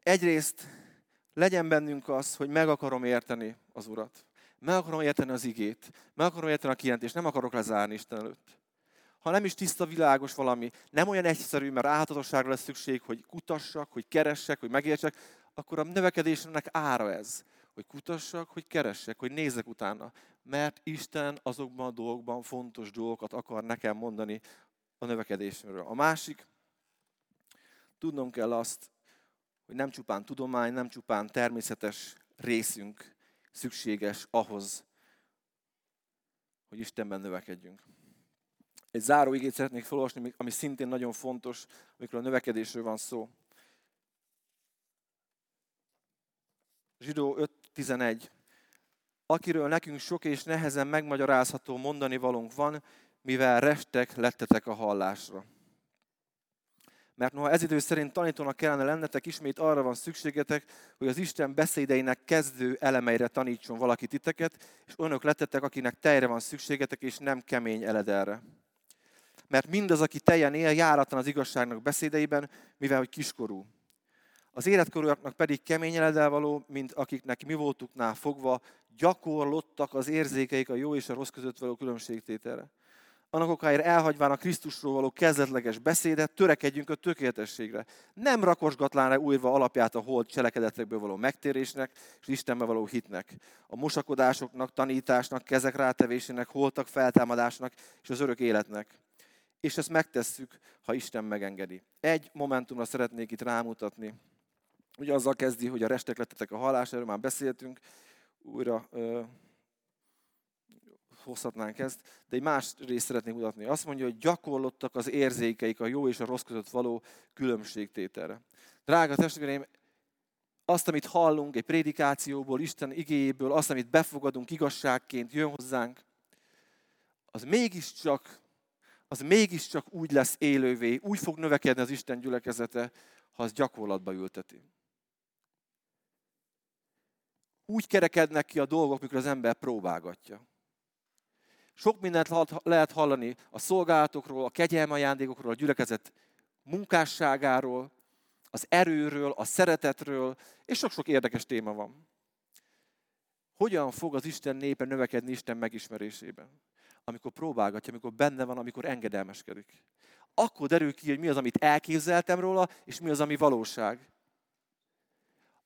egyrészt legyen bennünk az, hogy meg akarom érteni az Urat. Meg akarom érteni az igét. Meg akarom érteni a kijelentést. Nem akarok lezárni Isten előtt. Ha nem is tiszta, világos valami, nem olyan egyszerű, mert álhatatosságra lesz szükség, hogy kutassak, hogy keressek, hogy megértsek, akkor a növekedésnek ára ez. Hogy kutassak, hogy keressek, hogy nézzek utána. Mert Isten azokban a dolgokban fontos dolgokat akar nekem mondani a növekedésről. A másik, tudnom kell azt, hogy nem csupán tudomány, nem csupán természetes részünk szükséges ahhoz, hogy Istenben növekedjünk. Egy záró igét szeretnék felolvasni, ami szintén nagyon fontos, amikor a növekedésről van szó. Zsidó 5.11. Akiről nekünk sok és nehezen megmagyarázható mondani valunk van, mivel restek lettetek a hallásra. Mert noha ez idő szerint tanítónak kellene lennetek, ismét arra van szükségetek, hogy az Isten beszédeinek kezdő elemeire tanítson valaki titeket, és önök lettetek, akinek tejre van szükségetek, és nem kemény eledelre. Mert mindaz, aki teljen él, járatlan az igazságnak beszédeiben, mivel hogy kiskorú. Az életkorúaknak pedig kemény eledel való, mint akiknek mi voltuknál fogva, gyakorlottak az érzékeik a jó és a rossz között való különbségtételre annak okáért elhagyván a Krisztusról való kezdetleges beszédet, törekedjünk a tökéletességre. Nem rakosgatlán le újra alapját a hold cselekedetekből való megtérésnek és Istenbe való hitnek. A mosakodásoknak, tanításnak, kezek rátevésének, holtak feltámadásnak és az örök életnek. És ezt megtesszük, ha Isten megengedi. Egy momentumra szeretnék itt rámutatni. Ugye azzal kezdi, hogy a restek lettetek a halás, erről már beszéltünk. Újra hozhatnánk ezt, de egy más részt szeretnék mutatni. Azt mondja, hogy gyakorlottak az érzékeik a jó és a rossz között való különbségtételre. Drága testvéreim, azt, amit hallunk egy prédikációból, Isten igéjéből, azt, amit befogadunk igazságként, jön hozzánk, az mégiscsak, az mégiscsak úgy lesz élővé, úgy fog növekedni az Isten gyülekezete, ha az gyakorlatba ülteti. Úgy kerekednek ki a dolgok, mikor az ember próbálgatja. Sok mindent lehet hallani a szolgálatokról, a kegyelme ajándékokról, a gyülekezet munkásságáról, az erőről, a szeretetről, és sok-sok érdekes téma van. Hogyan fog az Isten népe növekedni Isten megismerésében? Amikor próbálgatja, amikor benne van, amikor engedelmeskedik. Akkor derül ki, hogy mi az, amit elképzeltem róla, és mi az, ami valóság.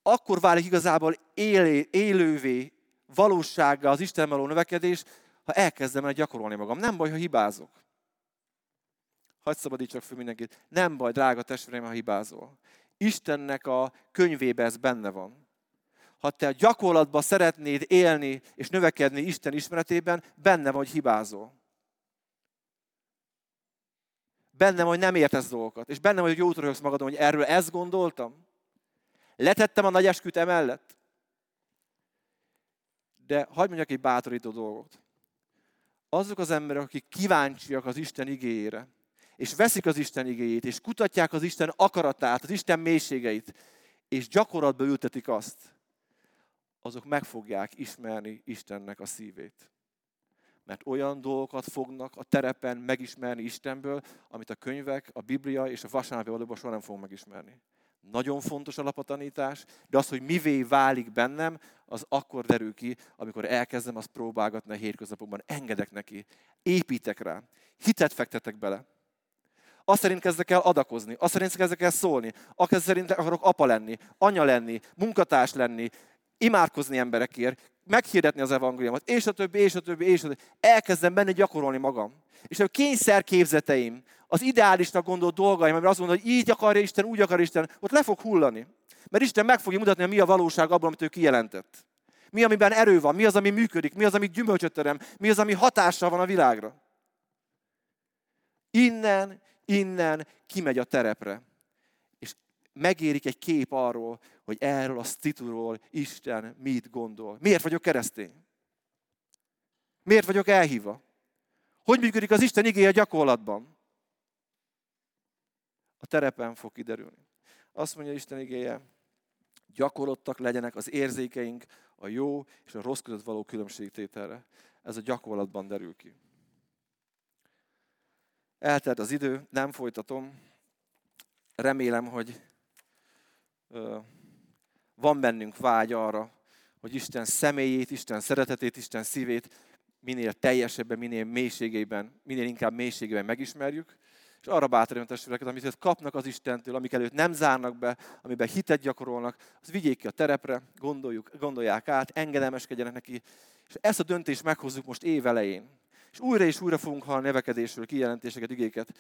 Akkor válik igazából élé, élővé, valósággá az Isten való növekedés, ha elkezdem el gyakorolni magam. Nem baj, ha hibázok. Hagy szabadítsak fel mindenkit. Nem baj, drága testvérem, ha hibázol. Istennek a könyvébe ez benne van. Ha te a gyakorlatban szeretnéd élni és növekedni Isten ismeretében, benne vagy, hogy hibázol. Benne hogy nem értesz dolgokat. És benne vagy, hogy jót röhögsz magadon, hogy erről ezt gondoltam. Letettem a nagy esküt emellett. De hagyd mondjak egy bátorító dolgot azok az emberek, akik kíváncsiak az Isten igéjére, és veszik az Isten igéjét, és kutatják az Isten akaratát, az Isten mélységeit, és gyakorlatba ültetik azt, azok meg fogják ismerni Istennek a szívét. Mert olyan dolgokat fognak a terepen megismerni Istenből, amit a könyvek, a Biblia és a vasárnapi valóban soha nem fognak megismerni. Nagyon fontos alapatanítás, de az, hogy mivé válik bennem, az akkor derül ki, amikor elkezdem azt próbálgatni a hétköznapokban. Engedek neki, építek rá, hitet fektetek bele. Azt szerint kezdek el adakozni, azt szerint kezdek el szólni, azt szerint akarok apa lenni, anya lenni, munkatárs lenni, imádkozni emberekért, meghirdetni az evangéliumot, és a többi, és a többi, és a többi. Elkezdem benne gyakorolni magam. És a kényszerképzeteim, az ideálisnak gondolt dolgaim, mert azt mondod, hogy így akarja Isten, úgy akar Isten, ott le fog hullani. Mert Isten meg fogja mutatni, mi a valóság abban, amit ő kijelentett. Mi, amiben erő van, mi az, ami működik, mi az, ami gyümölcsöt terem, mi az, ami hatással van a világra. Innen, innen kimegy a terepre. És megérik egy kép arról, hogy erről a tituról Isten mit gondol. Miért vagyok keresztény? Miért vagyok elhívva? Hogy működik az Isten igéje gyakorlatban? terepen fog kiderülni. Azt mondja Isten igéje, gyakorlottak legyenek az érzékeink a jó és a rossz között való különbségtételre. Ez a gyakorlatban derül ki. Eltelt az idő, nem folytatom. Remélem, hogy van bennünk vágy arra, hogy Isten személyét, Isten szeretetét, Isten szívét minél teljesebben, minél mélységében, minél inkább mélységében megismerjük, és arra bátorítom testvéreket, amit kapnak az Istentől, amik előtt nem zárnak be, amiben hitet gyakorolnak, az vigyék ki a terepre, gondoljuk, gondolják át, engedelmeskedjenek neki, és ezt a döntést meghozzuk most évelején. És újra és újra fogunk hallani nevekedésről, kijelentéseket, igéket.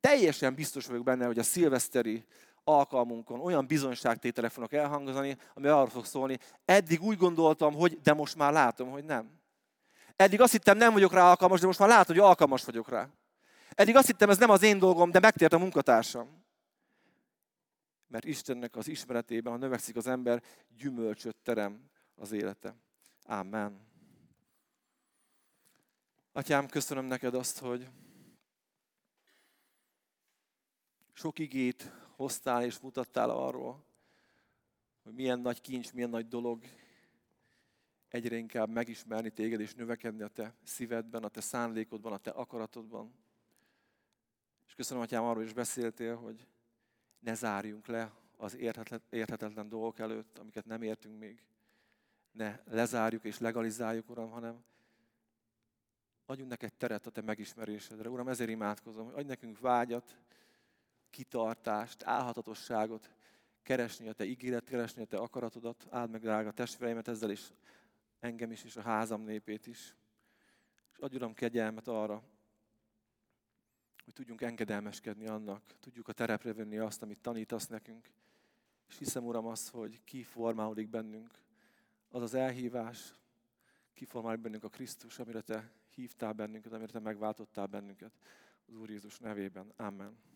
Teljesen biztos vagyok benne, hogy a szilveszteri alkalmunkon olyan bizonyságtételek fognak elhangzani, ami arról fog szólni, eddig úgy gondoltam, hogy, de most már látom, hogy nem. Eddig azt hittem, nem vagyok rá alkalmas, de most már látom, hogy alkalmas vagyok rá. Eddig azt hittem, ez nem az én dolgom, de megtért a munkatársam. Mert Istennek az ismeretében, ha növekszik az ember, gyümölcsöt terem az élete. Amen. Atyám, köszönöm neked azt, hogy sok igét hoztál és mutattál arról, hogy milyen nagy kincs, milyen nagy dolog egyre inkább megismerni téged és növekedni a te szívedben, a te szándékodban, a te akaratodban. És köszönöm, Atyám, arról is beszéltél, hogy ne zárjunk le az érthetetlen dolgok előtt, amiket nem értünk még. Ne lezárjuk és legalizáljuk, Uram, hanem adjunk neked teret a te megismerésedre. Uram, ezért imádkozom, hogy adj nekünk vágyat, kitartást, álhatatosságot, keresni a te ígéret, keresni a te akaratodat, áld meg drága testvéreimet ezzel is, engem is, és a házam népét is. És adj Uram kegyelmet arra, hogy tudjunk engedelmeskedni annak, tudjuk a terepre venni azt, amit tanítasz nekünk. És hiszem, Uram, az, hogy ki formálódik bennünk, az az elhívás, ki formálódik bennünk a Krisztus, amire Te hívtál bennünket, amire Te megváltottál bennünket. Az Úr Jézus nevében. Amen.